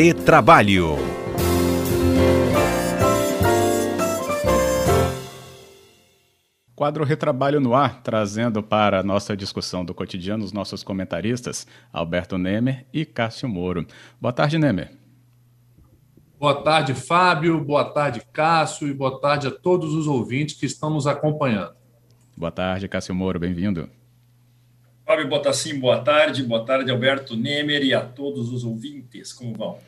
Retrabalho. Quadro Retrabalho no ar, trazendo para a nossa discussão do cotidiano os nossos comentaristas, Alberto Nemer e Cássio Moro. Boa tarde, Nemer. Boa tarde, Fábio. Boa tarde, Cássio. E boa tarde a todos os ouvintes que estão nos acompanhando. Boa tarde, Cássio Moro. Bem-vindo. Fábio Botassim, boa tarde. Boa tarde, Alberto Nemer e a todos os ouvintes. Como vão?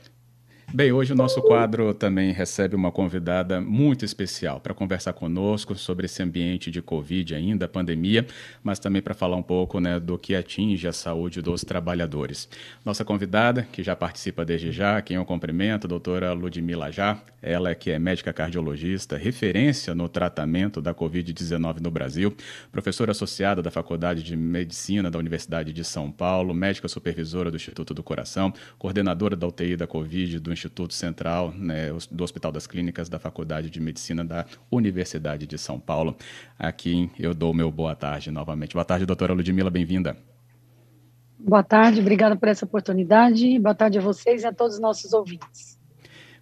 Bem, hoje o nosso quadro também recebe uma convidada muito especial para conversar conosco sobre esse ambiente de Covid ainda, pandemia, mas também para falar um pouco né, do que atinge a saúde dos trabalhadores. Nossa convidada, que já participa desde já, quem eu cumprimento, a doutora Ludmila Já, ela é que é médica cardiologista, referência no tratamento da Covid-19 no Brasil, professora associada da Faculdade de Medicina da Universidade de São Paulo, médica supervisora do Instituto do Coração, coordenadora da UTI da Covid do Instituto Central, né, do Hospital das Clínicas da Faculdade de Medicina da Universidade de São Paulo. Aqui eu dou meu boa tarde novamente. Boa tarde, doutora Ludmila, bem-vinda. Boa tarde, obrigada por essa oportunidade. Boa tarde a vocês e a todos os nossos ouvintes.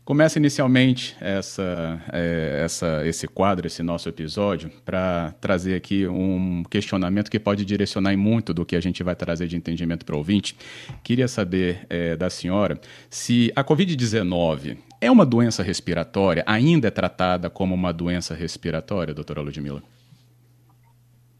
Começa inicialmente essa, é, essa, esse quadro, esse nosso episódio, para trazer aqui um questionamento que pode direcionar em muito do que a gente vai trazer de entendimento para o ouvinte. Queria saber é, da senhora se a Covid-19 é uma doença respiratória, ainda é tratada como uma doença respiratória, doutora Ludmila?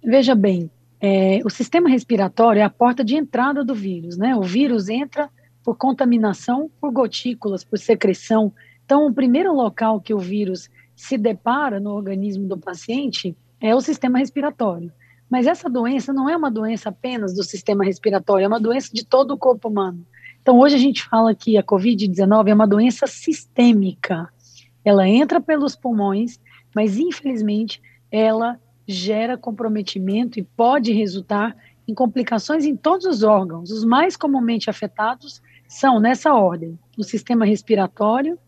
Veja bem, é, o sistema respiratório é a porta de entrada do vírus, né? O vírus entra por contaminação por gotículas, por secreção. Então, o primeiro local que o vírus se depara no organismo do paciente é o sistema respiratório. Mas essa doença não é uma doença apenas do sistema respiratório, é uma doença de todo o corpo humano. Então, hoje a gente fala que a Covid-19 é uma doença sistêmica. Ela entra pelos pulmões, mas infelizmente ela gera comprometimento e pode resultar em complicações em todos os órgãos. Os mais comumente afetados são, nessa ordem, o sistema respiratório,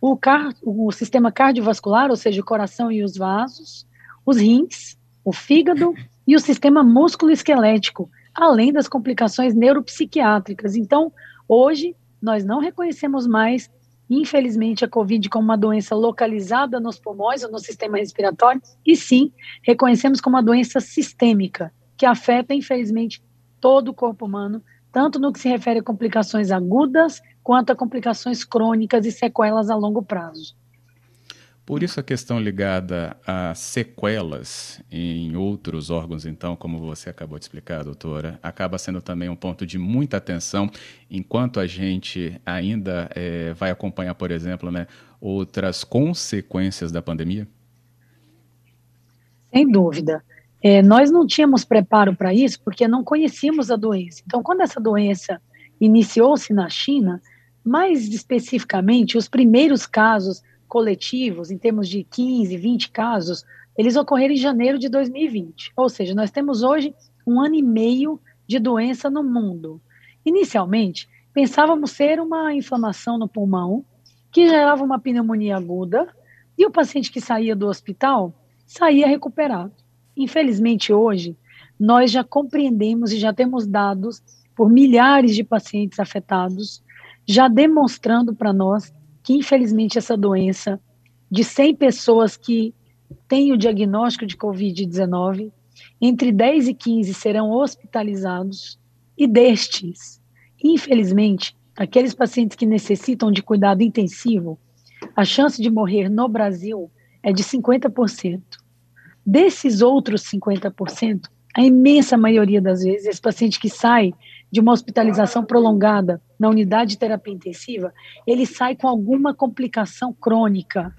o, car o sistema cardiovascular, ou seja, o coração e os vasos, os rins, o fígado e o sistema músculo-esquelético, além das complicações neuropsiquiátricas. Então, hoje, nós não reconhecemos mais, infelizmente, a Covid como uma doença localizada nos pulmões ou no sistema respiratório, e sim, reconhecemos como uma doença sistêmica, que afeta, infelizmente, todo o corpo humano, tanto no que se refere a complicações agudas, quanto a complicações crônicas e sequelas a longo prazo. Por isso a questão ligada a sequelas em outros órgãos, então, como você acabou de explicar, doutora, acaba sendo também um ponto de muita atenção, enquanto a gente ainda é, vai acompanhar, por exemplo, né, outras consequências da pandemia? Sem dúvida. É, nós não tínhamos preparo para isso porque não conhecíamos a doença. Então, quando essa doença iniciou-se na China, mais especificamente, os primeiros casos coletivos, em termos de 15, 20 casos, eles ocorreram em janeiro de 2020. Ou seja, nós temos hoje um ano e meio de doença no mundo. Inicialmente, pensávamos ser uma inflamação no pulmão, que gerava uma pneumonia aguda, e o paciente que saía do hospital saía recuperado. Infelizmente, hoje, nós já compreendemos e já temos dados por milhares de pacientes afetados, já demonstrando para nós que, infelizmente, essa doença, de 100 pessoas que têm o diagnóstico de Covid-19, entre 10 e 15 serão hospitalizados, e destes, infelizmente, aqueles pacientes que necessitam de cuidado intensivo, a chance de morrer no Brasil é de 50%. Desses outros 50%, a imensa maioria das vezes, esse paciente que sai de uma hospitalização prolongada na unidade de terapia intensiva, ele sai com alguma complicação crônica.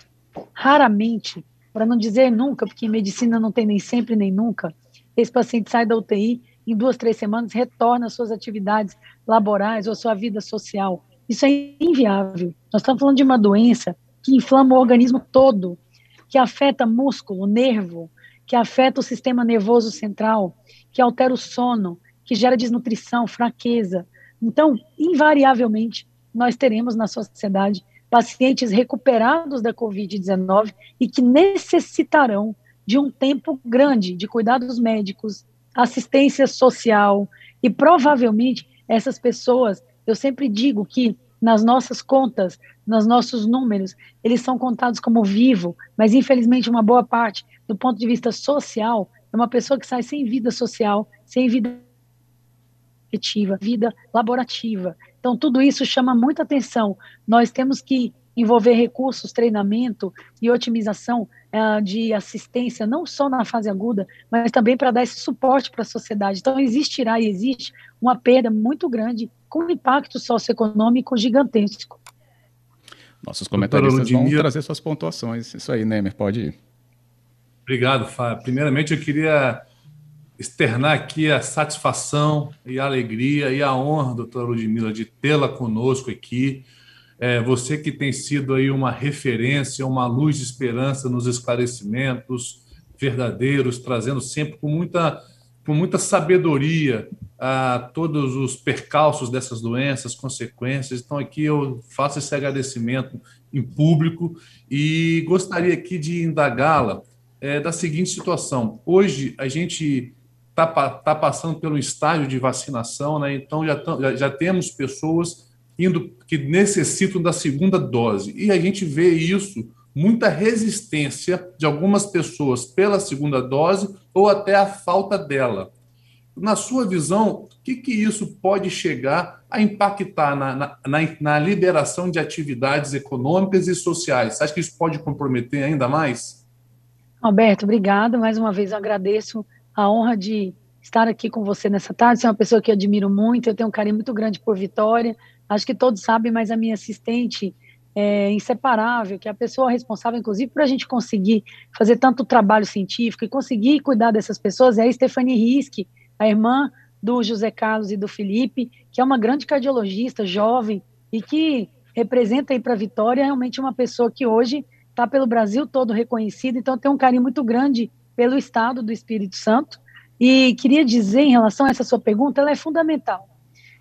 Raramente, para não dizer nunca, porque em medicina não tem nem sempre nem nunca, esse paciente sai da UTI em duas, três semanas, retorna às suas atividades laborais ou à sua vida social. Isso é inviável. Nós estamos falando de uma doença que inflama o organismo todo, que afeta músculo, nervo, que afeta o sistema nervoso central, que altera o sono, que gera desnutrição, fraqueza. Então, invariavelmente, nós teremos na sociedade pacientes recuperados da Covid-19 e que necessitarão de um tempo grande de cuidados médicos, assistência social e provavelmente essas pessoas, eu sempre digo que nas nossas contas, nos nossos números, eles são contados como vivo, mas infelizmente uma boa parte, do ponto de vista social, é uma pessoa que sai sem vida social, sem vida efetiva, vida laborativa. Então, tudo isso chama muita atenção. Nós temos que envolver recursos, treinamento e otimização uh, de assistência, não só na fase aguda, mas também para dar esse suporte para a sociedade. Então, existirá e existe uma perda muito grande, com impacto socioeconômico gigantesco. Nossos comentaristas vão trazer suas pontuações. Isso aí, Nemer, pode ir. Obrigado, Fábio. Primeiramente, eu queria externar aqui a satisfação e a alegria e a honra, doutora Ludmila, de tê-la conosco aqui. É, você que tem sido aí uma referência, uma luz de esperança nos esclarecimentos verdadeiros, trazendo sempre com muita, com muita sabedoria a todos os percalços dessas doenças, consequências. Então, aqui eu faço esse agradecimento em público e gostaria aqui de indagá-la é, da seguinte situação. Hoje, a gente está tá passando pelo estágio de vacinação, né? então já, já, já temos pessoas indo que necessitam da segunda dose. E a gente vê isso, muita resistência de algumas pessoas pela segunda dose ou até a falta dela. Na sua visão, o que, que isso pode chegar a impactar na, na, na, na liberação de atividades econômicas e sociais? Você acha que isso pode comprometer ainda mais? Alberto, obrigado. Mais uma vez eu agradeço a honra de estar aqui com você nessa tarde. Você é uma pessoa que eu admiro muito, eu tenho um carinho muito grande por Vitória, acho que todos sabem, mas a minha assistente é inseparável, que é a pessoa responsável, inclusive, para a gente conseguir fazer tanto trabalho científico e conseguir cuidar dessas pessoas, é a Stephanie Riske, a irmã do José Carlos e do Felipe, que é uma grande cardiologista, jovem, e que representa aí para a Vitória realmente uma pessoa que hoje está pelo Brasil todo reconhecida, então tem um carinho muito grande pelo Estado do Espírito Santo. E queria dizer, em relação a essa sua pergunta, ela é fundamental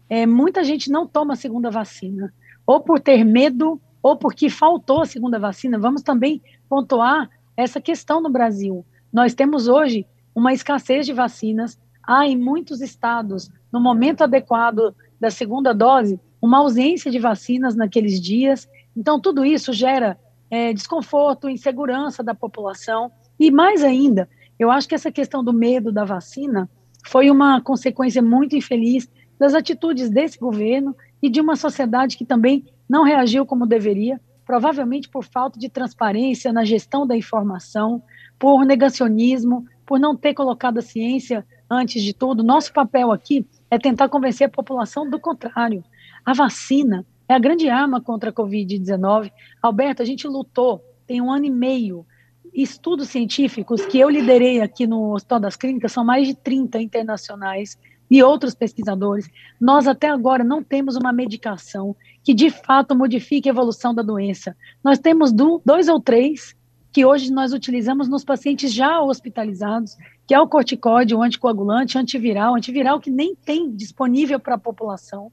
é, muita gente não toma a segunda vacina, ou por ter medo, ou porque faltou a segunda vacina. Vamos também pontuar essa questão no Brasil. Nós temos hoje uma escassez de vacinas, há em muitos estados, no momento adequado da segunda dose, uma ausência de vacinas naqueles dias. Então, tudo isso gera é, desconforto, insegurança da população. E mais ainda, eu acho que essa questão do medo da vacina foi uma consequência muito infeliz das atitudes desse governo e de uma sociedade que também não reagiu como deveria, provavelmente por falta de transparência na gestão da informação, por negacionismo, por não ter colocado a ciência antes de tudo. Nosso papel aqui é tentar convencer a população do contrário. A vacina é a grande arma contra a Covid-19. Alberto, a gente lutou, tem um ano e meio. Estudos científicos que eu liderei aqui no Hospital das Clínicas, são mais de 30 internacionais, e outros pesquisadores, nós até agora não temos uma medicação que de fato modifique a evolução da doença. Nós temos do, dois ou três que hoje nós utilizamos nos pacientes já hospitalizados, que é o corticóide, o anticoagulante, antiviral, antiviral que nem tem disponível para a população.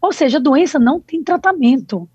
Ou seja, a doença não tem tratamento.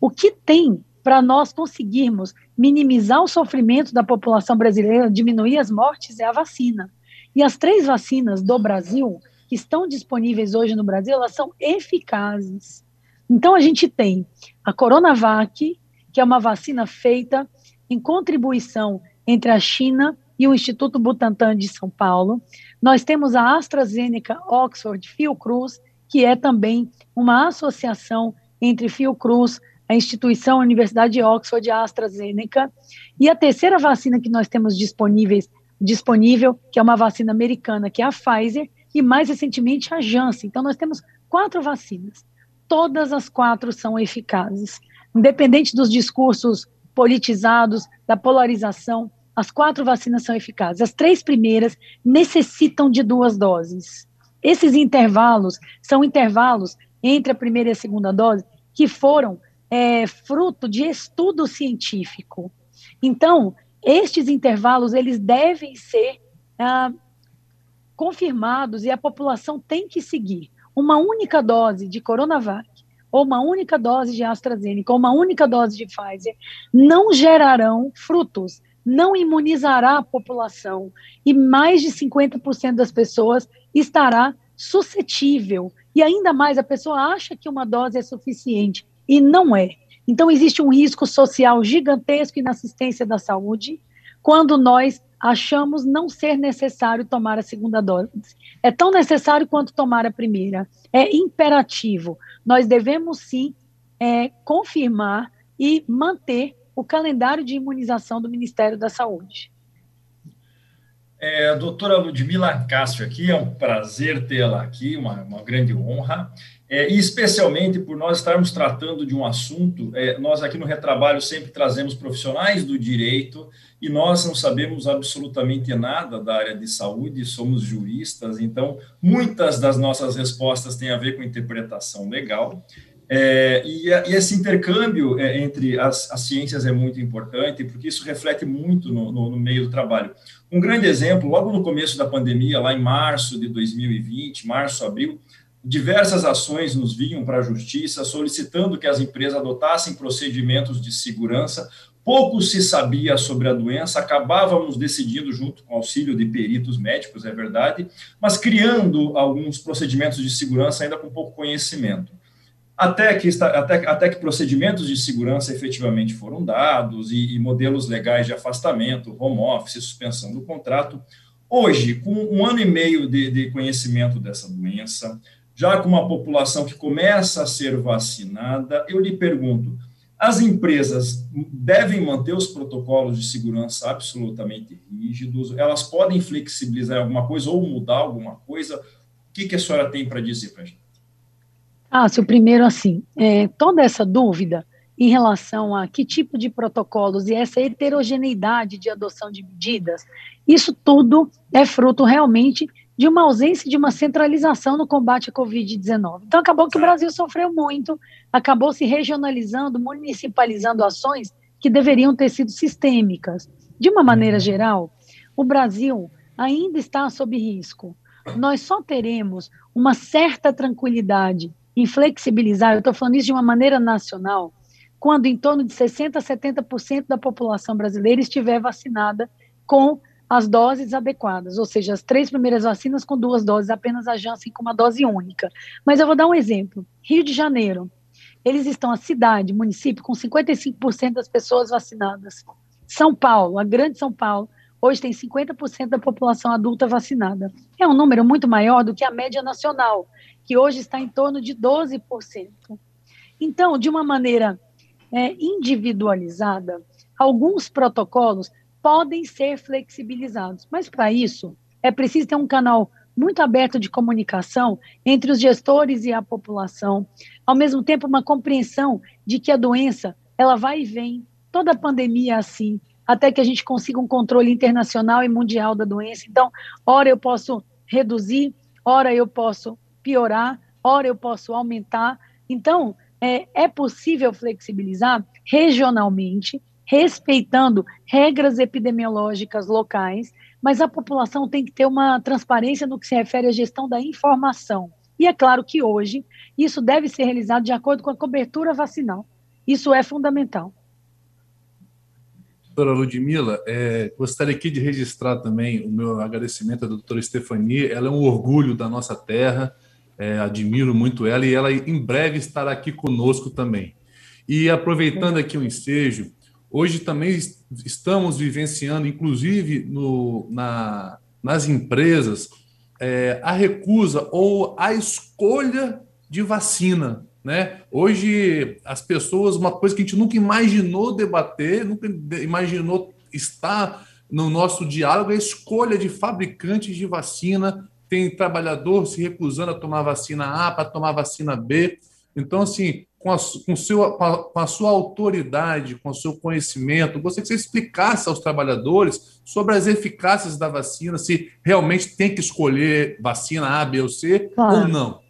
O que tem para nós conseguirmos minimizar o sofrimento da população brasileira, diminuir as mortes, é a vacina. E as três vacinas do Brasil, que estão disponíveis hoje no Brasil, elas são eficazes. Então, a gente tem a Coronavac, que é uma vacina feita em contribuição entre a China e o Instituto Butantan de São Paulo. Nós temos a AstraZeneca Oxford Fiocruz, que é também uma associação entre Fiocruz, a instituição a Universidade de Oxford e a AstraZeneca. E a terceira vacina que nós temos disponíveis disponível, que é uma vacina americana, que é a Pfizer, e mais recentemente a Janssen. Então, nós temos quatro vacinas. Todas as quatro são eficazes. Independente dos discursos politizados, da polarização, as quatro vacinas são eficazes. As três primeiras necessitam de duas doses. Esses intervalos são intervalos entre a primeira e a segunda dose que foram é, fruto de estudo científico. Então, estes intervalos eles devem ser ah, confirmados e a população tem que seguir. Uma única dose de Coronavac ou uma única dose de AstraZeneca ou uma única dose de Pfizer não gerarão frutos, não imunizará a população e mais de 50% das pessoas estará suscetível. E ainda mais, a pessoa acha que uma dose é suficiente e não é. Então, existe um risco social gigantesco na assistência da saúde quando nós achamos não ser necessário tomar a segunda dose. É tão necessário quanto tomar a primeira. É imperativo. Nós devemos sim é, confirmar e manter o calendário de imunização do Ministério da Saúde. É, doutora Ludmila Castro aqui, é um prazer tê-la aqui, uma, uma grande honra, é, e especialmente por nós estarmos tratando de um assunto, é, nós aqui no Retrabalho sempre trazemos profissionais do direito, e nós não sabemos absolutamente nada da área de saúde, somos juristas, então muitas das nossas respostas têm a ver com interpretação legal, é, e, e, esse intercâmbio é, entre as, as, ciências é muito importante, porque isso reflete muito no, no, no, meio do trabalho. Um grande exemplo, logo no começo da pandemia, lá em março de 2020, março, abril, diversas ações nos vinham para a justiça solicitando que as empresas adotassem procedimentos de segurança. Pouco se sabia sobre a doença, acabávamos decidindo, junto com auxílio de peritos médicos, é verdade, mas criando alguns procedimentos de segurança ainda com pouco conhecimento até que, até, até que procedimentos de segurança efetivamente foram dados e, e, modelos legais de afastamento, home office, suspensão do contrato. Hoje, com um ano e meio de, de conhecimento dessa doença, já com uma população que começa a ser vacinada, eu lhe pergunto: as empresas devem manter os protocolos de segurança absolutamente rígidos? Elas podem flexibilizar alguma coisa ou mudar alguma coisa? O que, que a senhora tem para dizer para a gente? Ah, se o primeiro, assim, é, toda essa dúvida em relação a que tipo de protocolos e essa heterogeneidade de adoção de medidas, isso tudo é fruto realmente de uma ausência de uma centralização no combate à Covid-19. Então, acabou que o Brasil sofreu muito, acabou se regionalizando, municipalizando ações que deveriam ter sido sistêmicas. De uma maneira uhum. geral, o Brasil ainda está sob risco. Nós só teremos uma certa tranquilidade em flexibilizar, eu estou falando isso de uma maneira nacional, quando em torno de 60% a 70% da população brasileira estiver vacinada com as doses adequadas, ou seja, as três primeiras vacinas com duas doses, apenas a Janssen com uma dose única. Mas eu vou dar um exemplo. Rio de Janeiro, eles estão a cidade, município, com 55% das pessoas vacinadas. São Paulo, a grande São Paulo, hoje tem 50% da população adulta vacinada. É um número muito maior do que a média nacional, que hoje está em torno de 12%. Então, de uma maneira é, individualizada, alguns protocolos podem ser flexibilizados, mas para isso é preciso ter um canal muito aberto de comunicação entre os gestores e a população, ao mesmo tempo uma compreensão de que a doença ela vai e vem, toda pandemia é assim, até que a gente consiga um controle internacional e mundial da doença. Então, ora eu posso reduzir, ora eu posso piorar, ora eu posso aumentar. Então, é, é possível flexibilizar regionalmente, respeitando regras epidemiológicas locais, mas a população tem que ter uma transparência no que se refere à gestão da informação. E é claro que hoje isso deve ser realizado de acordo com a cobertura vacinal. Isso é fundamental. Doutora Ludmila, é, gostaria aqui de registrar também o meu agradecimento à doutora Stefani. Ela é um orgulho da nossa terra, é, admiro muito ela e ela em breve estará aqui conosco também. E aproveitando aqui o ensejo, hoje também estamos vivenciando, inclusive no, na, nas empresas, é, a recusa ou a escolha de vacina. Né? Hoje, as pessoas, uma coisa que a gente nunca imaginou debater, nunca imaginou estar no nosso diálogo, é a escolha de fabricantes de vacina tem trabalhador se recusando a tomar vacina A para tomar vacina B. Então, assim, com a, com, seu, com, a, com a sua autoridade, com o seu conhecimento, gostaria que você explicasse aos trabalhadores sobre as eficácias da vacina, se realmente tem que escolher vacina A, B ou C claro. ou não.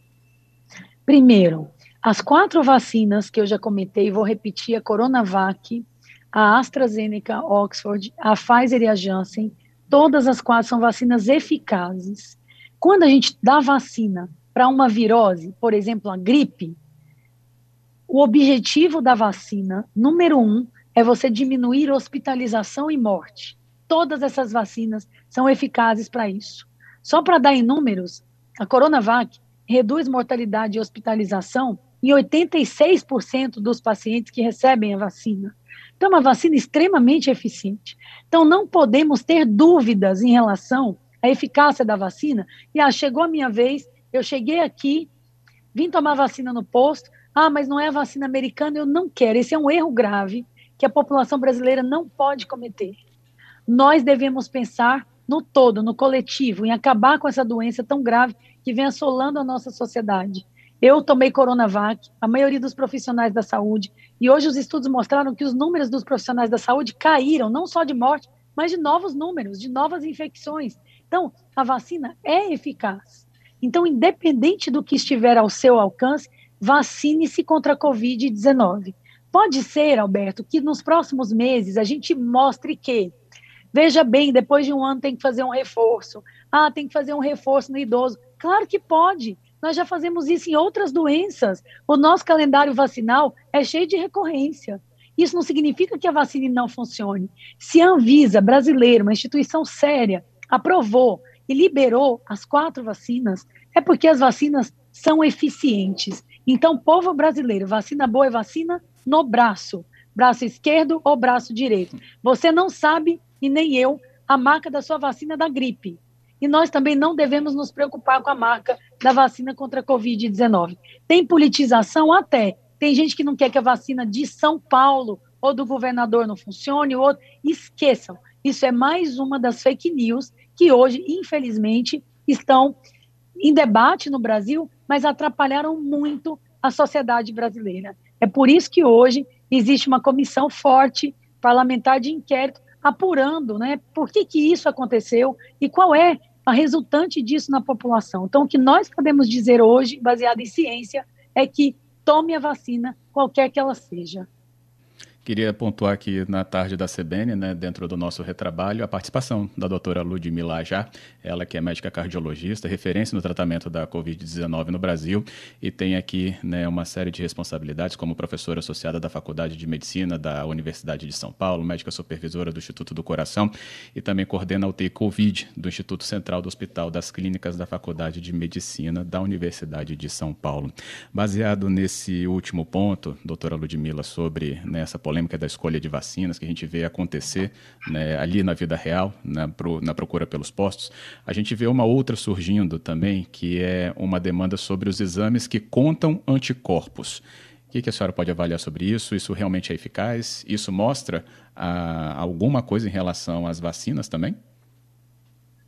Primeiro, as quatro vacinas que eu já comentei, vou repetir: a Coronavac, a AstraZeneca, Oxford, a Pfizer e a Janssen, todas as quatro são vacinas eficazes quando a gente dá vacina para uma virose, por exemplo, a gripe, o objetivo da vacina, número um, é você diminuir hospitalização e morte. Todas essas vacinas são eficazes para isso. Só para dar em números, a Coronavac reduz mortalidade e hospitalização em 86% dos pacientes que recebem a vacina. Então, é uma vacina extremamente eficiente. Então, não podemos ter dúvidas em relação à eficácia da vacina. E, ah, chegou a minha vez, eu cheguei aqui, vim tomar vacina no posto, ah, mas não é a vacina americana, eu não quero. Esse é um erro grave que a população brasileira não pode cometer. Nós devemos pensar no todo, no coletivo, em acabar com essa doença tão grave que vem assolando a nossa sociedade. Eu tomei Coronavac, a maioria dos profissionais da saúde, e hoje os estudos mostraram que os números dos profissionais da saúde caíram, não só de morte, mas de novos números, de novas infecções. Então, a vacina é eficaz. Então, independente do que estiver ao seu alcance, vacine-se contra a Covid-19. Pode ser, Alberto, que nos próximos meses a gente mostre que, veja bem, depois de um ano tem que fazer um reforço. Ah, tem que fazer um reforço no idoso. Claro que pode. Nós já fazemos isso em outras doenças. O nosso calendário vacinal é cheio de recorrência. Isso não significa que a vacina não funcione. Se a Anvisa brasileira, uma instituição séria, aprovou e liberou as quatro vacinas, é porque as vacinas são eficientes. Então, povo brasileiro, vacina boa é vacina no braço, braço esquerdo ou braço direito. Você não sabe, e nem eu, a marca da sua vacina da gripe. E nós também não devemos nos preocupar com a marca da vacina contra a Covid-19. Tem politização até. Tem gente que não quer que a vacina de São Paulo ou do governador não funcione, ou esqueçam. Isso é mais uma das fake news que hoje, infelizmente, estão em debate no Brasil, mas atrapalharam muito a sociedade brasileira. É por isso que hoje existe uma comissão forte parlamentar de inquérito apurando, né, por que que isso aconteceu e qual é a resultante disso na população. Então, o que nós podemos dizer hoje, baseado em ciência, é que tome a vacina, qualquer que ela seja. Queria pontuar aqui na tarde da CBN, né, dentro do nosso retrabalho, a participação da doutora Ludmila Já, ela que é médica cardiologista, referência no tratamento da Covid-19 no Brasil e tem aqui né, uma série de responsabilidades como professora associada da Faculdade de Medicina da Universidade de São Paulo, médica supervisora do Instituto do Coração e também coordena a UTI Covid do Instituto Central do Hospital das Clínicas da Faculdade de Medicina da Universidade de São Paulo. Baseado nesse último ponto, doutora Ludmila, sobre né, polêmica da escolha de vacinas que a gente vê acontecer né, ali na vida real, na, pro, na procura pelos postos, a gente vê uma outra surgindo também, que é uma demanda sobre os exames que contam anticorpos. O que, que a senhora pode avaliar sobre isso? Isso realmente é eficaz? Isso mostra ah, alguma coisa em relação às vacinas também?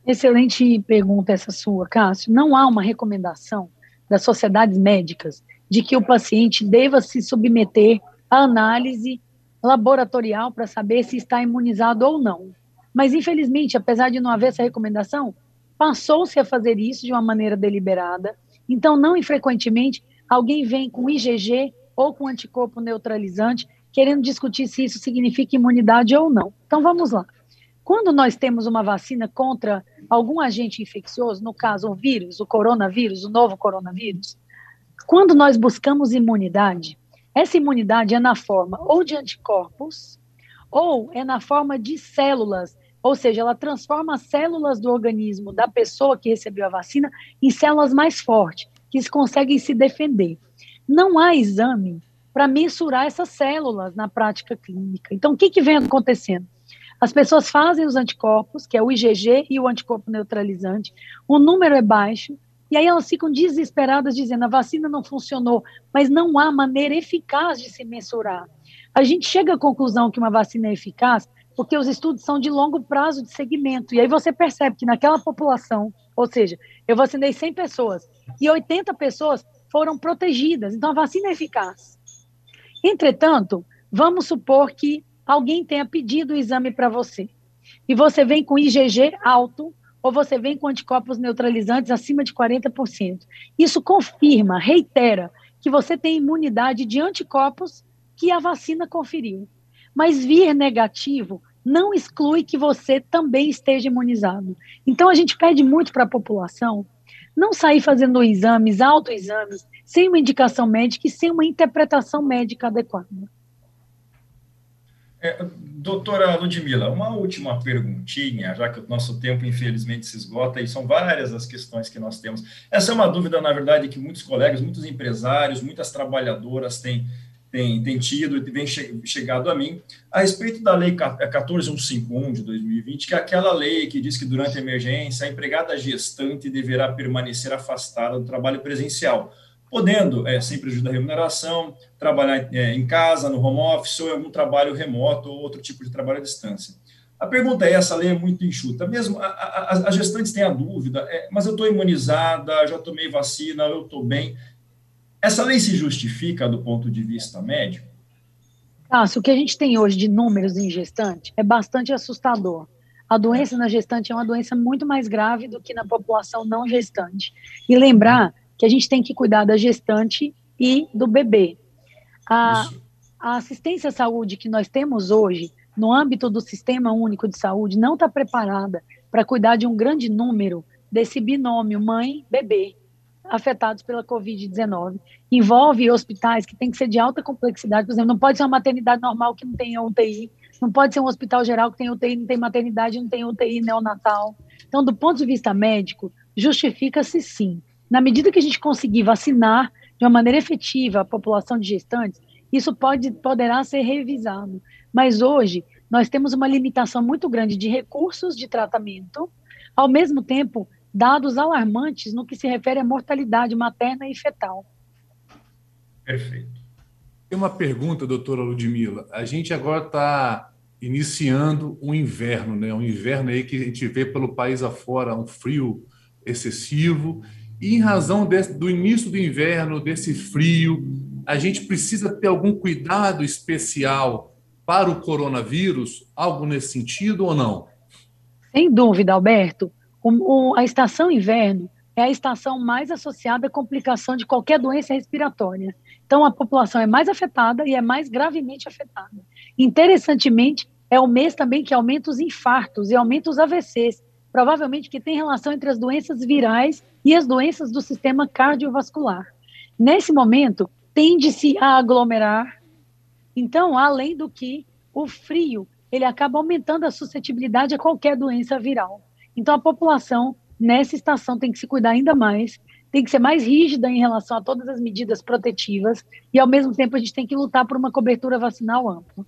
Excelente pergunta essa sua, Cássio. Não há uma recomendação das sociedades médicas de que o paciente deva se submeter à análise laboratorial para saber se está imunizado ou não. Mas, infelizmente, apesar de não haver essa recomendação, passou-se a fazer isso de uma maneira deliberada. Então, não infrequentemente, alguém vem com IgG ou com anticorpo neutralizante, querendo discutir se isso significa imunidade ou não. Então, vamos lá. Quando nós temos uma vacina contra algum agente infeccioso, no caso o vírus, o coronavírus, o novo coronavírus, quando nós buscamos imunidade, essa imunidade é na forma ou de anticorpos, ou é na forma de células, ou seja, ela transforma as células do organismo da pessoa que recebeu a vacina em células mais fortes, que conseguem se defender. Não há exame para mensurar essas células na prática clínica. Então, o que, que vem acontecendo? As pessoas fazem os anticorpos, que é o IgG e o anticorpo neutralizante, o número é baixo, e aí elas ficam desesperadas dizendo a vacina não funcionou, mas não há maneira eficaz de se mensurar. A gente chega à conclusão que uma vacina é eficaz porque os estudos são de longo prazo de segmento. E aí você percebe que naquela população, ou seja, eu vacinei 100 pessoas e 80 pessoas foram protegidas. Então a vacina é eficaz. Entretanto, vamos supor que alguém tenha pedido o exame para você e você vem com IgG alto ou você vem com anticorpos neutralizantes acima de 40%. Isso confirma, reitera, que você tem imunidade de anticorpos que a vacina conferiu. Mas vir negativo não exclui que você também esteja imunizado. Então a gente pede muito para a população não sair fazendo exames, autoexames, sem uma indicação médica e sem uma interpretação médica adequada. É, doutora Ludmila, uma última perguntinha, já que o nosso tempo infelizmente se esgota e são várias as questões que nós temos. Essa é uma dúvida, na verdade, que muitos colegas, muitos empresários, muitas trabalhadoras têm, têm, têm tido e têm chegado a mim, a respeito da Lei 14151 é, de 2020, que é aquela lei que diz que durante a emergência a empregada gestante deverá permanecer afastada do trabalho presencial podendo, é, sem prejuízo da remuneração, trabalhar é, em casa, no home office, ou em algum trabalho remoto, ou outro tipo de trabalho à distância. A pergunta é, essa lei é muito enxuta. Mesmo as gestantes têm a dúvida, é, mas eu estou imunizada, já tomei vacina, eu estou bem. Essa lei se justifica do ponto de vista médico? Cássio, o que a gente tem hoje de números em gestante é bastante assustador. A doença na gestante é uma doença muito mais grave do que na população não gestante. E lembrar que a gente tem que cuidar da gestante e do bebê. A, a assistência à saúde que nós temos hoje, no âmbito do Sistema Único de Saúde, não está preparada para cuidar de um grande número desse binômio mãe-bebê afetados pela Covid-19. Envolve hospitais que têm que ser de alta complexidade, por exemplo, não pode ser uma maternidade normal que não tenha UTI, não pode ser um hospital geral que tem UTI, não tem maternidade, não tem UTI neonatal. Então, do ponto de vista médico, justifica-se sim na medida que a gente conseguir vacinar de uma maneira efetiva a população de gestantes, isso pode, poderá ser revisado. Mas hoje, nós temos uma limitação muito grande de recursos de tratamento, ao mesmo tempo, dados alarmantes no que se refere à mortalidade materna e fetal. Perfeito. Tem uma pergunta, doutora Ludmila. A gente agora está iniciando um inverno, né? Um inverno aí que a gente vê pelo país afora, um frio excessivo e em razão desse, do início do inverno, desse frio, a gente precisa ter algum cuidado especial para o coronavírus? Algo nesse sentido ou não? Sem dúvida, Alberto. O, o, a estação inverno é a estação mais associada à complicação de qualquer doença respiratória. Então, a população é mais afetada e é mais gravemente afetada. Interessantemente, é o mês também que aumenta os infartos e aumenta os AVCs, provavelmente que tem relação entre as doenças virais e as doenças do sistema cardiovascular. Nesse momento, tende-se a aglomerar. Então, além do que o frio, ele acaba aumentando a suscetibilidade a qualquer doença viral. Então, a população nessa estação tem que se cuidar ainda mais, tem que ser mais rígida em relação a todas as medidas protetivas e, ao mesmo tempo, a gente tem que lutar por uma cobertura vacinal ampla.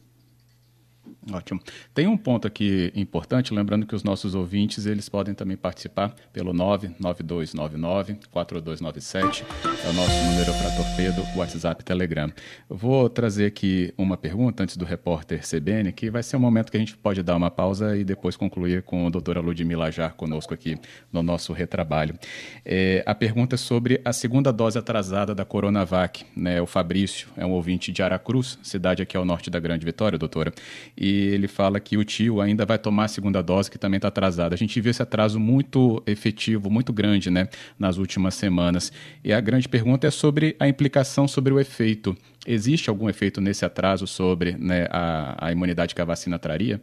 Ótimo. Tem um ponto aqui importante, lembrando que os nossos ouvintes, eles podem também participar pelo 99299-4297, é o nosso número para torpedo, WhatsApp, Telegram. Vou trazer aqui uma pergunta antes do repórter CBN, que vai ser um momento que a gente pode dar uma pausa e depois concluir com a doutora Ludmila Jar conosco aqui no nosso retrabalho. É, a pergunta é sobre a segunda dose atrasada da Coronavac. Né? O Fabrício é um ouvinte de Aracruz, cidade aqui ao norte da Grande Vitória, doutora, e ele fala que o tio ainda vai tomar a segunda dose, que também está atrasada. A gente viu esse atraso muito efetivo, muito grande, né, nas últimas semanas. E a grande pergunta é sobre a implicação sobre o efeito. Existe algum efeito nesse atraso sobre né, a, a imunidade que a vacina traria?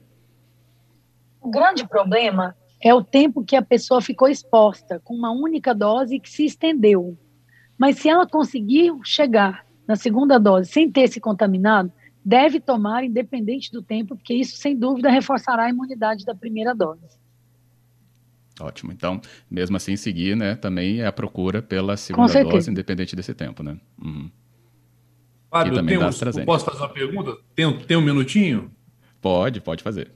O grande problema é o tempo que a pessoa ficou exposta com uma única dose que se estendeu. Mas se ela conseguir chegar na segunda dose sem ter se contaminado, deve tomar, independente do tempo, porque isso, sem dúvida, reforçará a imunidade da primeira dose. Ótimo. Então, mesmo assim, seguir, né, também é a procura pela segunda dose, independente desse tempo, né? Uhum. Fábio, também tem um, posso fazer uma pergunta? Tem, tem um minutinho? Pode, pode fazer.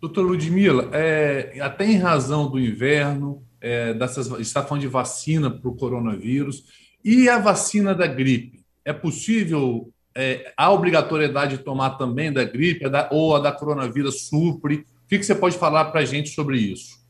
Doutor Ludmila, é, até em razão do inverno, é, dessas, está falando de vacina para o coronavírus, e a vacina da gripe? É possível é, a obrigatoriedade de tomar também da gripe ou a da coronavírus supre? O que, que você pode falar para a gente sobre isso?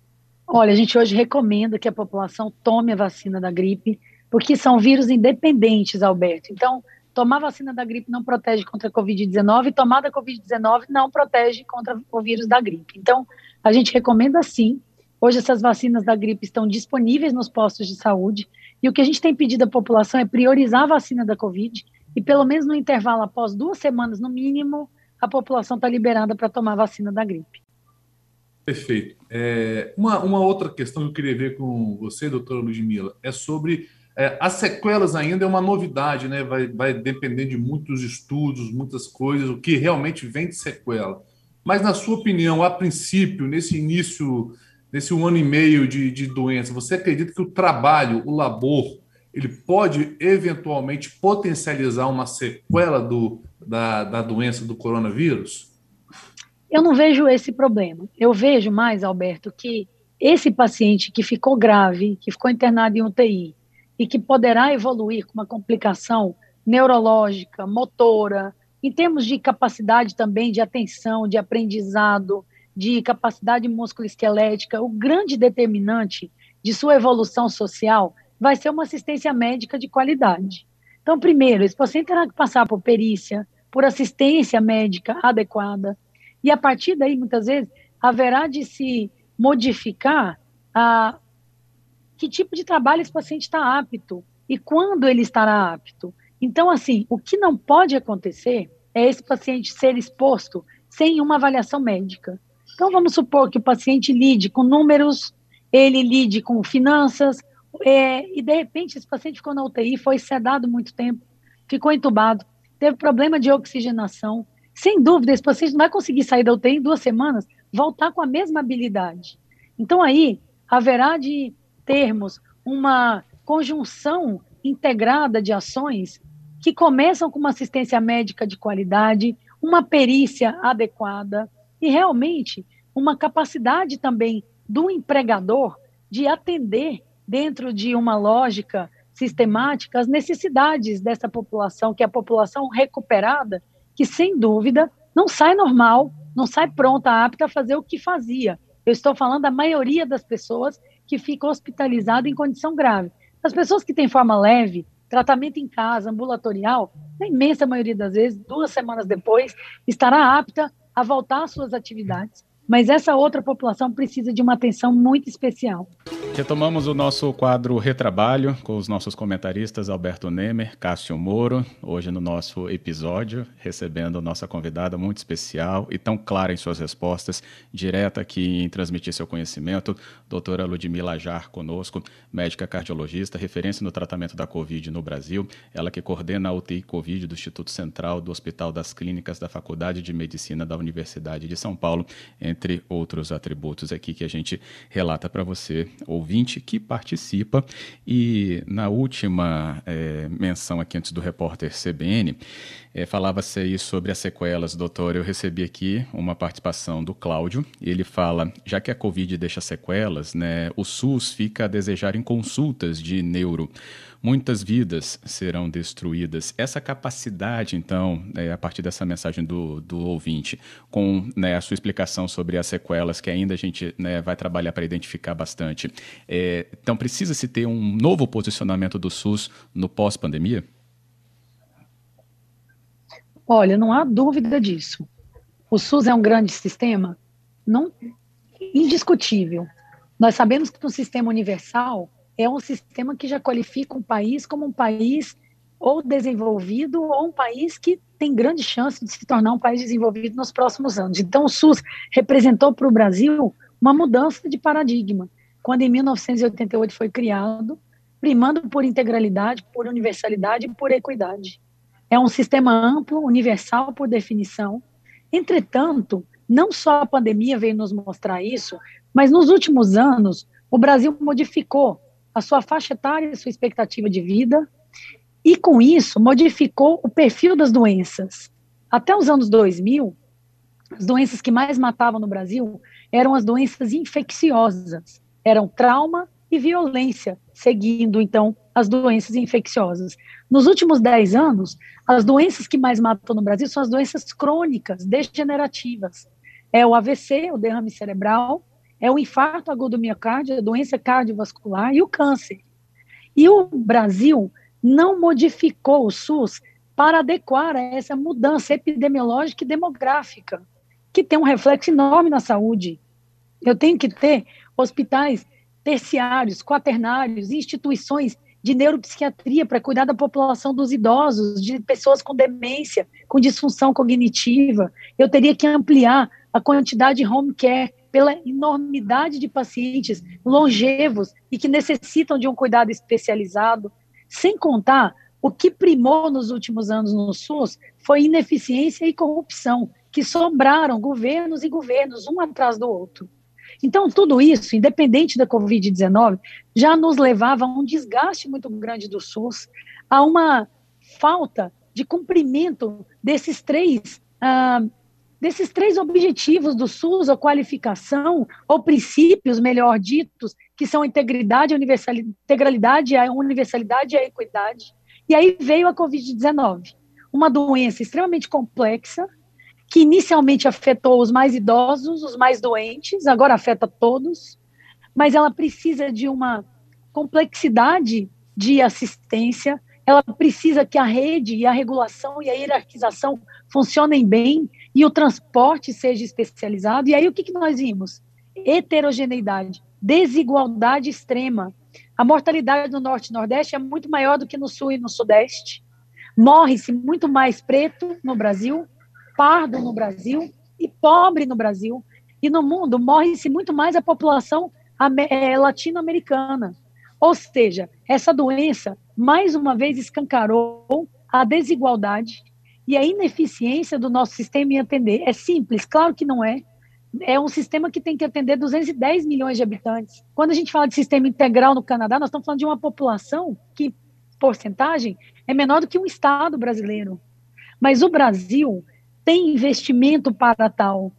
Olha, a gente hoje recomenda que a população tome a vacina da gripe, porque são vírus independentes, Alberto. Então, tomar vacina da gripe não protege contra a Covid-19, e tomar da Covid-19 não protege contra o vírus da gripe. Então, a gente recomenda sim. Hoje, essas vacinas da gripe estão disponíveis nos postos de saúde, e o que a gente tem pedido à população é priorizar a vacina da Covid e pelo menos no intervalo após duas semanas, no mínimo, a população está liberada para tomar vacina da gripe. Perfeito. É, uma, uma outra questão que eu queria ver com você, doutora Ludmila, é sobre É, as sequelas ainda é uma novidade, né? Vai, vai depender de muitos estudos, muitas coisas, o que realmente vem de sequela. Mas, na sua opinião, a princípio, nesse início, nesse um ano e meio de, de doença, você acredita que o trabalho, o labor, ele pode eventualmente potencializar uma sequela do, da, da doença do coronavírus? Eu não vejo esse problema. Eu vejo mais, Alberto, que esse paciente que ficou grave, que ficou internado em UTI, e que poderá evoluir com uma complicação neurológica, motora, em termos de capacidade também de atenção, de aprendizado, de capacidade musculoesquelética, o grande determinante de sua evolução social vai ser uma assistência médica de qualidade. Então, primeiro, esse paciente terá que passar por perícia, por assistência médica adequada, e a partir daí, muitas vezes, haverá de se modificar a, que tipo de trabalho esse paciente está apto e quando ele estará apto. Então, assim, o que não pode acontecer é esse paciente ser exposto sem uma avaliação médica. Então, vamos supor que o paciente lide com números, ele lide com finanças, é, e de repente esse paciente ficou na UTI, foi sedado muito tempo, ficou entubado, teve problema de oxigenação. Sem dúvida, esse paciente não vai conseguir sair da UTI em duas semanas, voltar com a mesma habilidade. Então, aí haverá de termos uma conjunção integrada de ações que começam com uma assistência médica de qualidade, uma perícia adequada e realmente uma capacidade também do empregador de atender dentro de uma lógica sistemática as necessidades dessa população, que é a população recuperada, que sem dúvida não sai normal, não sai pronta, apta a fazer o que fazia. Eu estou falando da maioria das pessoas que fica hospitalizado em condição grave. As pessoas que têm forma leve, tratamento em casa, ambulatorial, na imensa maioria das vezes, duas semanas depois, estará apta a voltar às suas atividades mas essa outra população precisa de uma atenção muito especial. Retomamos o nosso quadro Retrabalho com os nossos comentaristas Alberto Nemer, Cássio Moro, hoje no nosso episódio, recebendo nossa convidada muito especial e tão clara em suas respostas, direta aqui em transmitir seu conhecimento, doutora Ludmila Jar conosco, médica cardiologista, referência no tratamento da Covid no Brasil, ela que coordena a UTI Covid do Instituto Central do Hospital das Clínicas da Faculdade de Medicina da Universidade de São Paulo, entre outros atributos aqui que a gente relata para você, ouvinte, que participa. E na última é, menção aqui antes do repórter CBN, é, Falava-se aí sobre as sequelas, doutor. Eu recebi aqui uma participação do Cláudio. Ele fala: já que a Covid deixa sequelas, né, o SUS fica a desejar em consultas de neuro. Muitas vidas serão destruídas. Essa capacidade, então, é, a partir dessa mensagem do, do ouvinte, com né, a sua explicação sobre as sequelas, que ainda a gente né, vai trabalhar para identificar bastante. É, então, precisa-se ter um novo posicionamento do SUS no pós-pandemia? Olha, não há dúvida disso. O SUS é um grande sistema, não indiscutível. Nós sabemos que um sistema universal é um sistema que já qualifica um país como um país ou desenvolvido ou um país que tem grande chance de se tornar um país desenvolvido nos próximos anos. Então, o SUS representou para o Brasil uma mudança de paradigma, quando em 1988 foi criado, primando por integralidade, por universalidade e por equidade. É um sistema amplo, universal por definição. Entretanto, não só a pandemia veio nos mostrar isso, mas nos últimos anos, o Brasil modificou a sua faixa etária e sua expectativa de vida, e com isso modificou o perfil das doenças. Até os anos 2000, as doenças que mais matavam no Brasil eram as doenças infecciosas, eram trauma e violência, seguindo então as doenças infecciosas. Nos últimos 10 anos, as doenças que mais matam no Brasil são as doenças crônicas, degenerativas. É o AVC, o derrame cerebral, é o infarto agudo do miocárdio, a doença cardiovascular e o câncer. E o Brasil não modificou o SUS para adequar a essa mudança epidemiológica e demográfica, que tem um reflexo enorme na saúde. Eu tenho que ter hospitais terciários, quaternários, instituições de neuropsiquiatria para cuidar da população dos idosos, de pessoas com demência, com disfunção cognitiva. Eu teria que ampliar a quantidade de home care pela enormidade de pacientes longevos e que necessitam de um cuidado especializado. Sem contar o que primou nos últimos anos no SUS foi ineficiência e corrupção, que sobraram governos e governos, um atrás do outro. Então, tudo isso, independente da Covid-19, já nos levava a um desgaste muito grande do SUS, a uma falta de cumprimento desses três, ah, desses três objetivos do SUS, ou qualificação, ou princípios, melhor ditos, que são a integridade, a integralidade, a universalidade e a equidade. E aí veio a Covid-19, uma doença extremamente complexa, que inicialmente afetou os mais idosos, os mais doentes, agora afeta todos, mas ela precisa de uma complexidade de assistência, ela precisa que a rede e a regulação e a hierarquização funcionem bem e o transporte seja especializado. E aí o que, que nós vimos? Heterogeneidade, desigualdade extrema. A mortalidade no Norte e Nordeste é muito maior do que no Sul e no Sudeste. Morre-se muito mais preto no Brasil, pardo no Brasil e pobre no Brasil. E no mundo morre-se muito mais a população é, latino-americana. Ou seja, essa doença, mais uma vez, escancarou a desigualdade e a ineficiência do nosso sistema em atender. É simples, claro que não é. É um sistema que tem que atender 210 milhões de habitantes. Quando a gente fala de sistema integral no Canadá, nós estamos falando de uma população que, porcentagem, é menor do que um estado brasileiro. Mas o Brasil tem investimento para tal.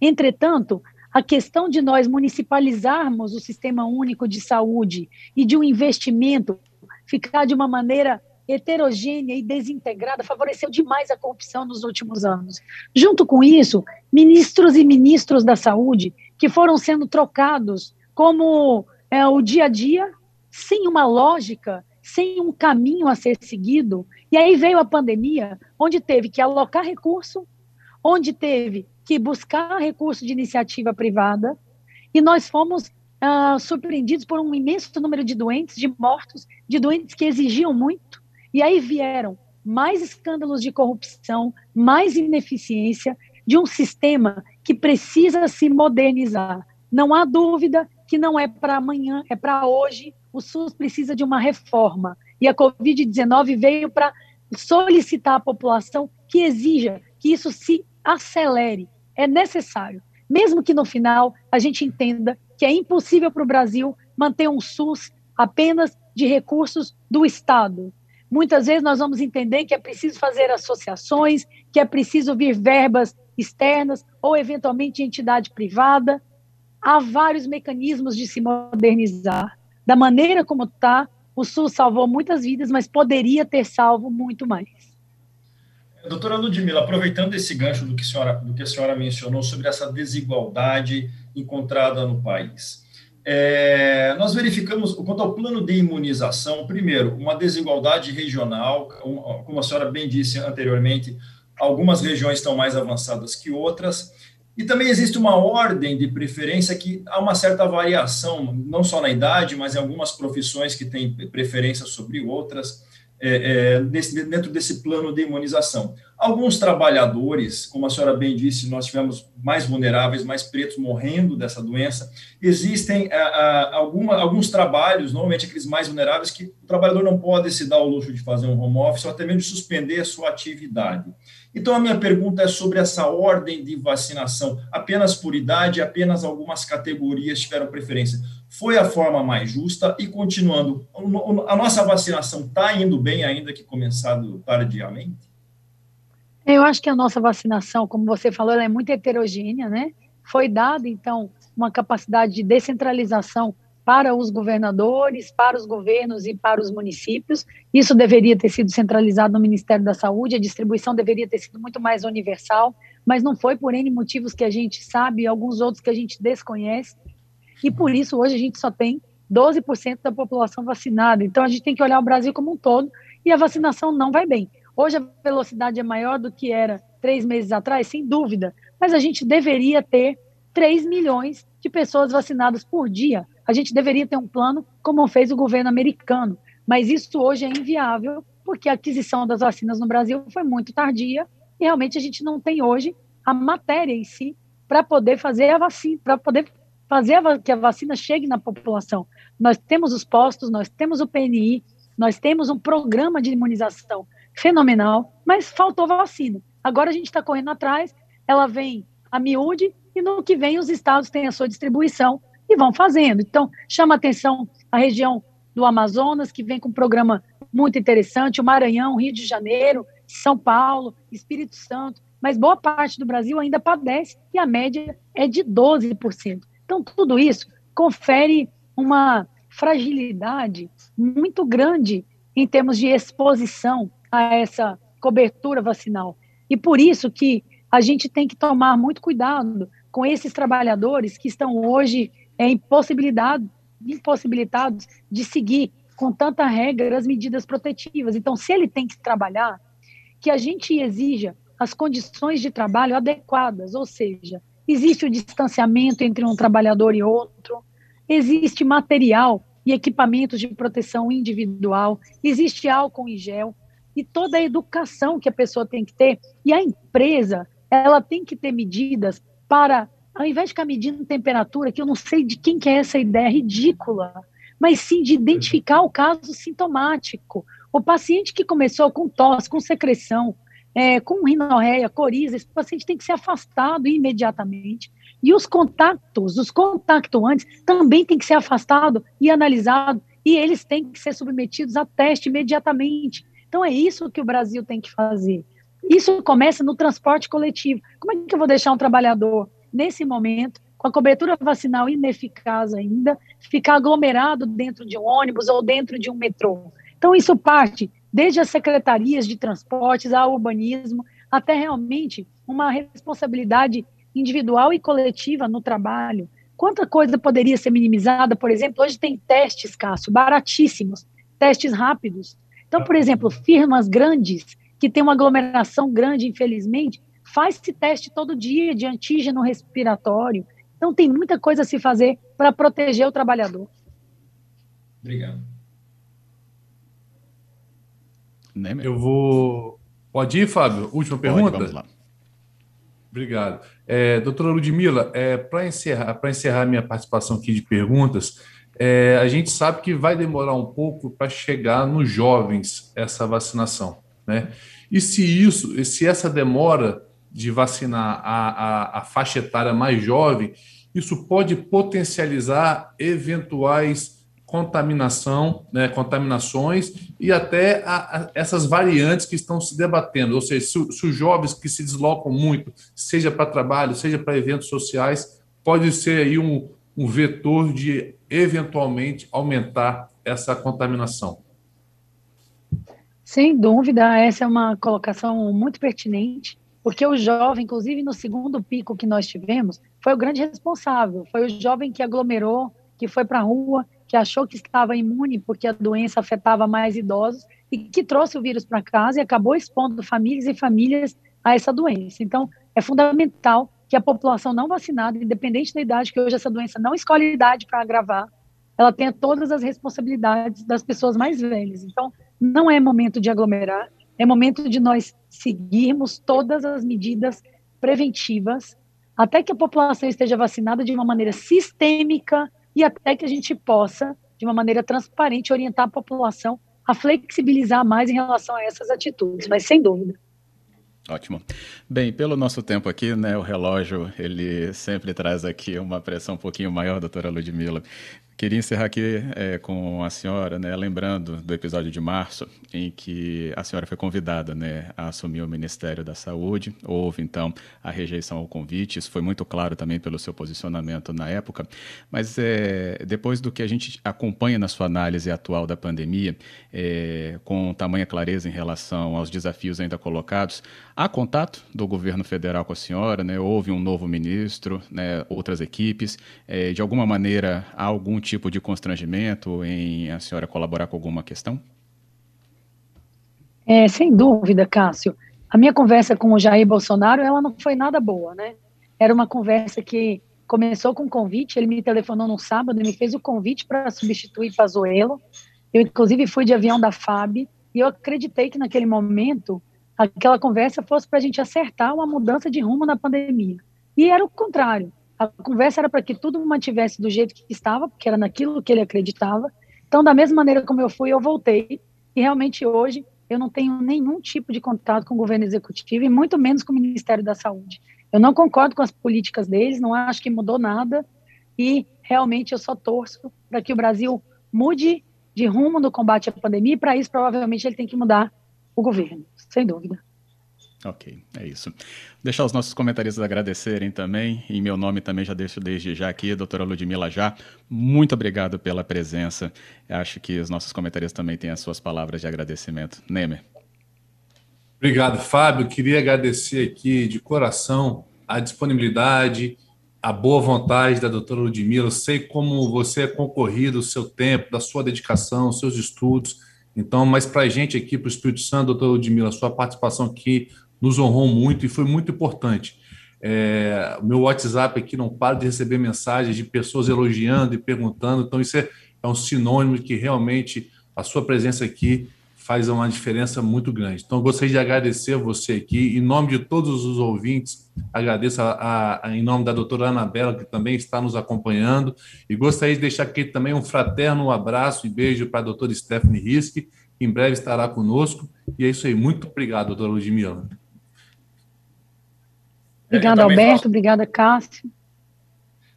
Entretanto, a questão de nós municipalizarmos o sistema único de saúde e de um investimento ficar de uma maneira heterogênea e desintegrada favoreceu demais a corrupção nos últimos anos. Junto com isso, ministros e ministros da saúde que foram sendo trocados como é, o dia a dia, sem uma lógica, sem um caminho a ser seguido, e aí veio a pandemia, onde teve que alocar recurso, onde teve que buscar recurso de iniciativa privada, e nós fomos ah, surpreendidos por um imenso número de doentes, de mortos, de doentes que exigiam muito, e aí vieram mais escândalos de corrupção, mais ineficiência de um sistema que precisa se modernizar. Não há dúvida que não é para amanhã, é para hoje. O SUS precisa de uma reforma. E a Covid-19 veio para solicitar à população que exija que isso se acelere. É necessário. Mesmo que no final a gente entenda que é impossível para o Brasil manter um SUS apenas de recursos do Estado. Muitas vezes nós vamos entender que é preciso fazer associações, que é preciso vir verbas externas ou eventualmente entidade privada. Há vários mecanismos de se modernizar. Da maneira como está, o SUS salvou muitas vidas, mas poderia ter salvo muito mais. Doutora Ludmila, aproveitando esse gancho do que, senhora, do que a senhora mencionou sobre essa desigualdade encontrada no país, é, nós verificamos, quanto ao plano de imunização, primeiro, uma desigualdade regional, como a senhora bem disse anteriormente, algumas regiões estão mais avançadas que outras, e também existe uma ordem de preferência que há uma certa variação, não só na idade, mas em algumas profissões que têm preferência sobre outras, é, é, desse, dentro desse plano de imunização. Alguns trabalhadores, como a senhora bem disse, nós tivemos mais vulneráveis, mais pretos morrendo dessa doença. Existem a, a, alguma, alguns trabalhos, normalmente aqueles mais vulneráveis, que o trabalhador não pode se dar o luxo de fazer um home office ou até mesmo de suspender a sua atividade. Então, a minha pergunta é sobre essa ordem de vacinação. Apenas por idade, apenas algumas categorias tiveram preferência. Foi a forma mais justa e, continuando, a nossa vacinação está indo bem, ainda que começado tardiamente? Eu acho que a nossa vacinação, como você falou, é muito heterogênea, né? Foi dada, então, uma capacidade de descentralização para os governadores, para os governos e para os municípios. Isso deveria ter sido centralizado no Ministério da Saúde, a distribuição deveria ter sido muito mais universal, mas não foi por N motivos que a gente sabe e alguns outros que a gente desconhece. E por isso, hoje, a gente só tem 12% da população vacinada. Então, a gente tem que olhar o Brasil como um todo e a vacinação não vai bem. Hoje a velocidade é maior do que era três meses atrás, sem dúvida, mas a gente deveria ter 3 milhões de pessoas vacinadas por dia. A gente deveria ter um plano como fez o governo americano, mas isso hoje é inviável porque a aquisição das vacinas no Brasil foi muito tardia e realmente a gente não tem hoje a matéria em si para poder fazer a vacina, para poder fazer que a vacina chegue na população. Nós temos os postos, nós temos o PNI, Nós temos um programa de imunização fenomenal, mas faltou vacina. Agora a gente está correndo atrás, ela vem a miúde e no que vem os estados têm a sua distribuição e vão fazendo. Então, chama atenção a região do Amazonas, que vem com um programa muito interessante, o Maranhão, Rio de Janeiro, São Paulo, Espírito Santo, mas boa parte do Brasil ainda padece e a média é de 12%. Então, tudo isso confere uma fragilidade muito grande em termos de exposição a essa cobertura vacinal. E por isso que a gente tem que tomar muito cuidado com esses trabalhadores que estão hoje é, impossibilitados, impossibilitados de seguir com tanta regra as medidas protetivas. Então, se ele tem que trabalhar, que a gente exija as condições de trabalho adequadas, ou seja, existe o distanciamento entre um trabalhador e outro, existe material e equipamentos de proteção individual, existe álcool em gel e toda a educação que a pessoa tem que ter. E a empresa, ela tem que ter medidas para, ao invés de ficar medindo temperatura, que eu não sei de quem que é essa ideia ridícula, mas sim de identificar o caso sintomático. O paciente que começou com tosse, com secreção, é, com rinorreia, coriza, esse paciente tem que ser afastado imediatamente. E os contatos, os contactuantes, também têm que ser afastados e analisados, e eles têm que ser submetidos a teste imediatamente. Então, é isso que o Brasil tem que fazer. Isso começa no transporte coletivo. Como é que eu vou deixar um trabalhador, nesse momento, com a cobertura vacinal ineficaz ainda, ficar aglomerado dentro de um ônibus ou dentro de um metrô? Então, isso parte desde as secretarias de transportes ao urbanismo, até realmente uma responsabilidade individual e coletiva no trabalho. Quanta coisa poderia ser minimizada, por exemplo, hoje tem testes, Cássio, baratíssimos, testes rápidos. Então, por exemplo, firmas grandes, que têm uma aglomeração grande, infelizmente, faz-se teste todo dia de antígeno respiratório. Então, tem muita coisa a se fazer para proteger o trabalhador. Obrigado. Eu vou. Pode ir, Fábio? Última pergunta? Pode, vamos lá. Obrigado. É, doutora Ludmila, é, para encerrar, encerrar minha participação aqui de perguntas, é, a gente sabe que vai demorar um pouco para chegar nos jovens essa vacinação. Né? E se isso, se essa demora de vacinar a, a, a faixa etária mais jovem, isso pode potencializar eventuais contaminação, né, contaminações e até a, a, essas variantes que estão se debatendo. Ou seja, se, se os jovens que se deslocam muito, seja para trabalho, seja para eventos sociais, pode ser aí um, um vetor de eventualmente aumentar essa contaminação. Sem dúvida, essa é uma colocação muito pertinente, porque o jovem, inclusive no segundo pico que nós tivemos, foi o grande responsável, foi o jovem que aglomerou, que foi para a rua, que achou que estava imune porque a doença afetava mais idosos e que trouxe o vírus para casa e acabou expondo famílias e famílias a essa doença. Então, é fundamental que a população não vacinada, independente da idade, que hoje essa doença não escolhe idade para agravar, ela tenha todas as responsabilidades das pessoas mais velhas. Então, não é momento de aglomerar, é momento de nós seguirmos todas as medidas preventivas até que a população esteja vacinada de uma maneira sistêmica e até que a gente possa, de uma maneira transparente, orientar a população a flexibilizar mais em relação a essas atitudes, mas sem dúvida. Ótimo. Bem, pelo nosso tempo aqui, né, o relógio, ele sempre traz aqui uma pressão um pouquinho maior, doutora Ludmila. Queria encerrar aqui é, com a senhora, né, lembrando do episódio de março, em que a senhora foi convidada né, a assumir o Ministério da Saúde. Houve, então, a rejeição ao convite, isso foi muito claro também pelo seu posicionamento na época. Mas é, depois do que a gente acompanha na sua análise atual da pandemia, é, com tamanha clareza em relação aos desafios ainda colocados, há contato do governo federal com a senhora? Né? Houve um novo ministro, né, outras equipes? É, de alguma maneira, há algum tipo de constrangimento em a senhora colaborar com alguma questão? É, sem dúvida, Cássio. A minha conversa com o Jair Bolsonaro, ela não foi nada boa, né? Era uma conversa que começou com um convite, ele me telefonou no sábado e me fez o convite para substituir Pazuello. Eu, inclusive, fui de avião da FAB e eu acreditei que naquele momento aquela conversa fosse para a gente acertar uma mudança de rumo na pandemia. E era o contrário. A conversa era para que tudo mantivesse do jeito que estava, porque era naquilo que ele acreditava. Então, da mesma maneira como eu fui, eu voltei e realmente hoje eu não tenho nenhum tipo de contato com o governo executivo e muito menos com o Ministério da Saúde. Eu não concordo com as políticas deles, não acho que mudou nada e realmente eu só torço para que o Brasil mude de rumo no combate à pandemia e para isso provavelmente ele tem que mudar o governo, sem dúvida. Ok, é isso. Deixar os nossos comentaristas agradecerem também. Em meu nome também já deixo desde já aqui, doutora Ludmila Já. Muito obrigado pela presença. Acho que os nossos comentaristas também têm as suas palavras de agradecimento. Nemer. Obrigado, Fábio. Queria agradecer aqui de coração a disponibilidade, a boa vontade da doutora Ludmila. Eu sei como você é concorrido, o seu tempo, da sua dedicação, os seus estudos. Então, mas para a gente aqui, para o Espírito Santo, doutora Ludmila, sua participação aqui nos honrou muito e foi muito importante. É, meu WhatsApp aqui não para de receber mensagens de pessoas elogiando e perguntando, então isso é, é um sinônimo de que realmente a sua presença aqui faz uma diferença muito grande. Então, gostaria de agradecer você aqui, em nome de todos os ouvintes, agradeço a, a, em nome da doutora Anabela, que também está nos acompanhando, e gostaria de deixar aqui também um fraterno abraço e beijo para a doutora Stephanie Riske, que em breve estará conosco. E é isso aí. Muito obrigado, doutora Ludmila. Obrigada, Alberto. Faço... Obrigada, Cássio.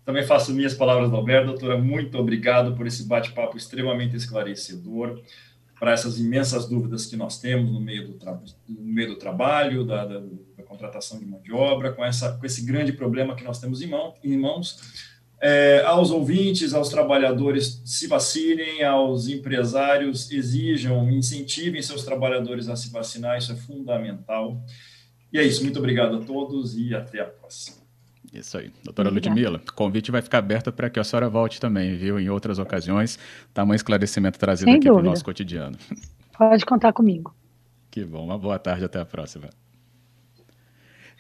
Também faço minhas palavras do Alberto. Doutora, muito obrigado por esse bate-papo extremamente esclarecedor para essas imensas dúvidas que nós temos no meio do, tra... no meio do trabalho, da, da, da, contratação de mão de obra, com, essa, com esse grande problema que nós temos em, mão, em mãos. É, aos ouvintes, aos trabalhadores, se vacinem, aos empresários, exijam, incentivem seus trabalhadores a se vacinar, isso é fundamental. E é isso, muito obrigado a todos e até a próxima. Isso aí. Doutora Ludmila, o convite vai ficar aberto para que a senhora volte também, viu? Em outras ocasiões, tá um esclarecimento trazido Sem aqui para o nosso cotidiano. Pode contar comigo. Que bom. Uma boa tarde, até a próxima.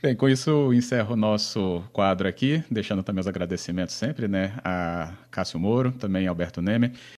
Bem, com isso encerro o nosso quadro aqui, deixando também os agradecimentos sempre, né, a Cássio Moro, também a Alberto Neme,